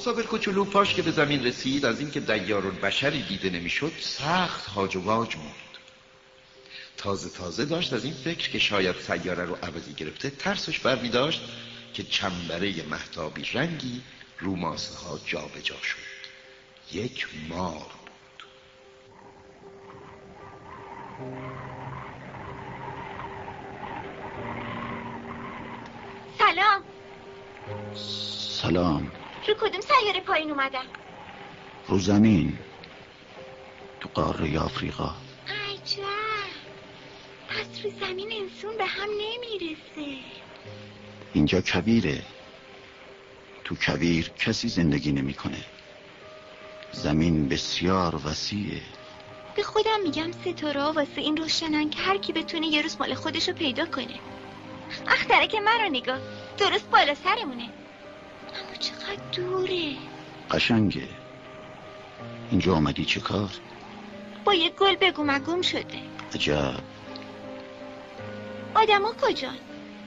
مسافر کوچولو پاش که به زمین رسید از اینکه دیار بشری دیده نمی‌شد سخت هاج و واج موند تازه تازه داشت از این فکر که شاید سیاره رو عوضی گرفته ترسش برمی داشت که چنبره محتابی رنگی رو ماسه ها جا به جا شد. یک مار بود. سلام. سلام. رو کدوم سیاره پایین اومدن؟ رو زمین. تو قاره آفریقا. عجب. پس رو زمین انسون به هم نمی‌رسه. اینجا کبیره. تو کبیر کسی زندگی نمی‌کنه. زمین بسیار وسیعه. به خودم میگم ستاره واسه این روشنن که هر کی بتونه یه روز مال خودشو پیدا کنه. اختره من رو نگاه. درست بالا سرمونه. اما چقدر دوره؟ قشنگه. اینجا آمدی چه کار؟ با یه گل بگو مگم شده. عجب. ها کجان؟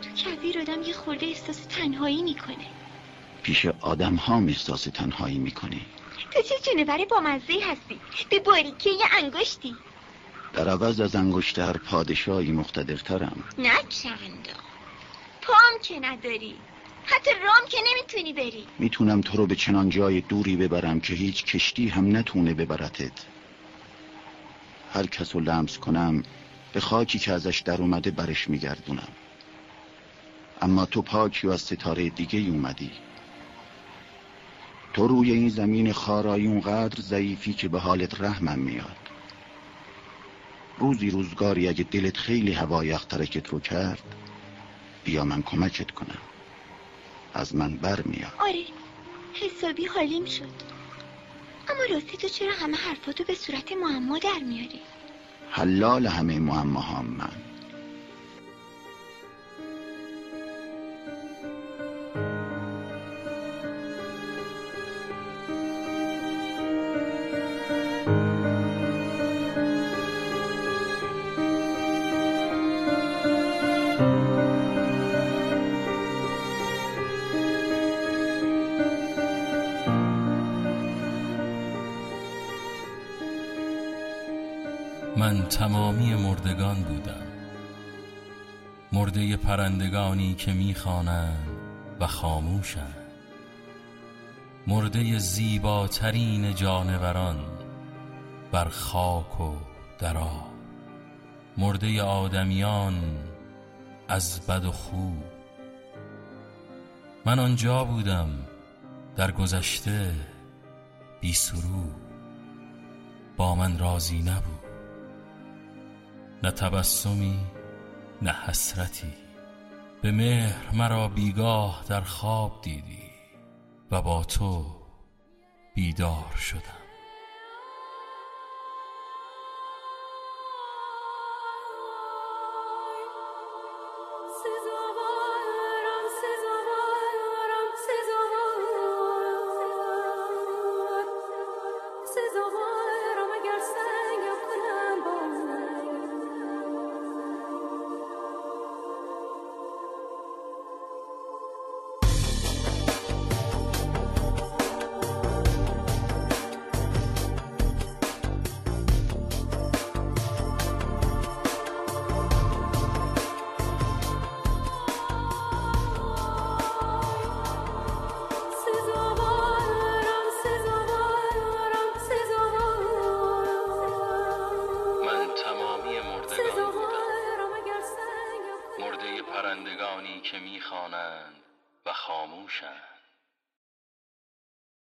تو کبیر آدم یه خورده احساس تنهایی می‌کنه. پیش آدم ها احساس تنهایی می‌کنی. تو چه جونور با مزه هستی؟ به باریکه یه انگشتی. در عوض از انگشتر پادشاهی مقتدرترم. نه چندا. پام که نداری. حتی رام که نمی‌تونی بری. می‌تونم تو رو به چنان جای دوری ببرم که هیچ کشتی هم نتونه ببرتت. هر کس رو لمس کنم به خاکی که ازش در اومده برش میگردونم. اما تو پاکی و از ستاره دیگه اومدی. تو روی این زمین خارایی اونقدر ضعیفی که به حالت رحمم میاد. روزی روزگاری اگه دلت خیلی هوای اخترکت رو کرد بیا من کمکت کنم. از من بر میاد آره حسابی حالیم شد. اما راستی تو چرا همه حرفاتو به صورت معما در میاری؟ حلال همه معماهام من. من تمامی مردگان بودم. مرده پرندگانی که می‌خوانند و خاموشند. مرده زیباترین جانوران بر خاک و درا. مرده آدمیان از بد و خوب من آنجا بودم در گذشته بی سرو. با من راضی نبود. نه تبسمی نه حسرتی به مهر مرا بیگاه در خواب دیدی و با تو بیدار شدم پرندگانی که می‌خوانند و خاموشند.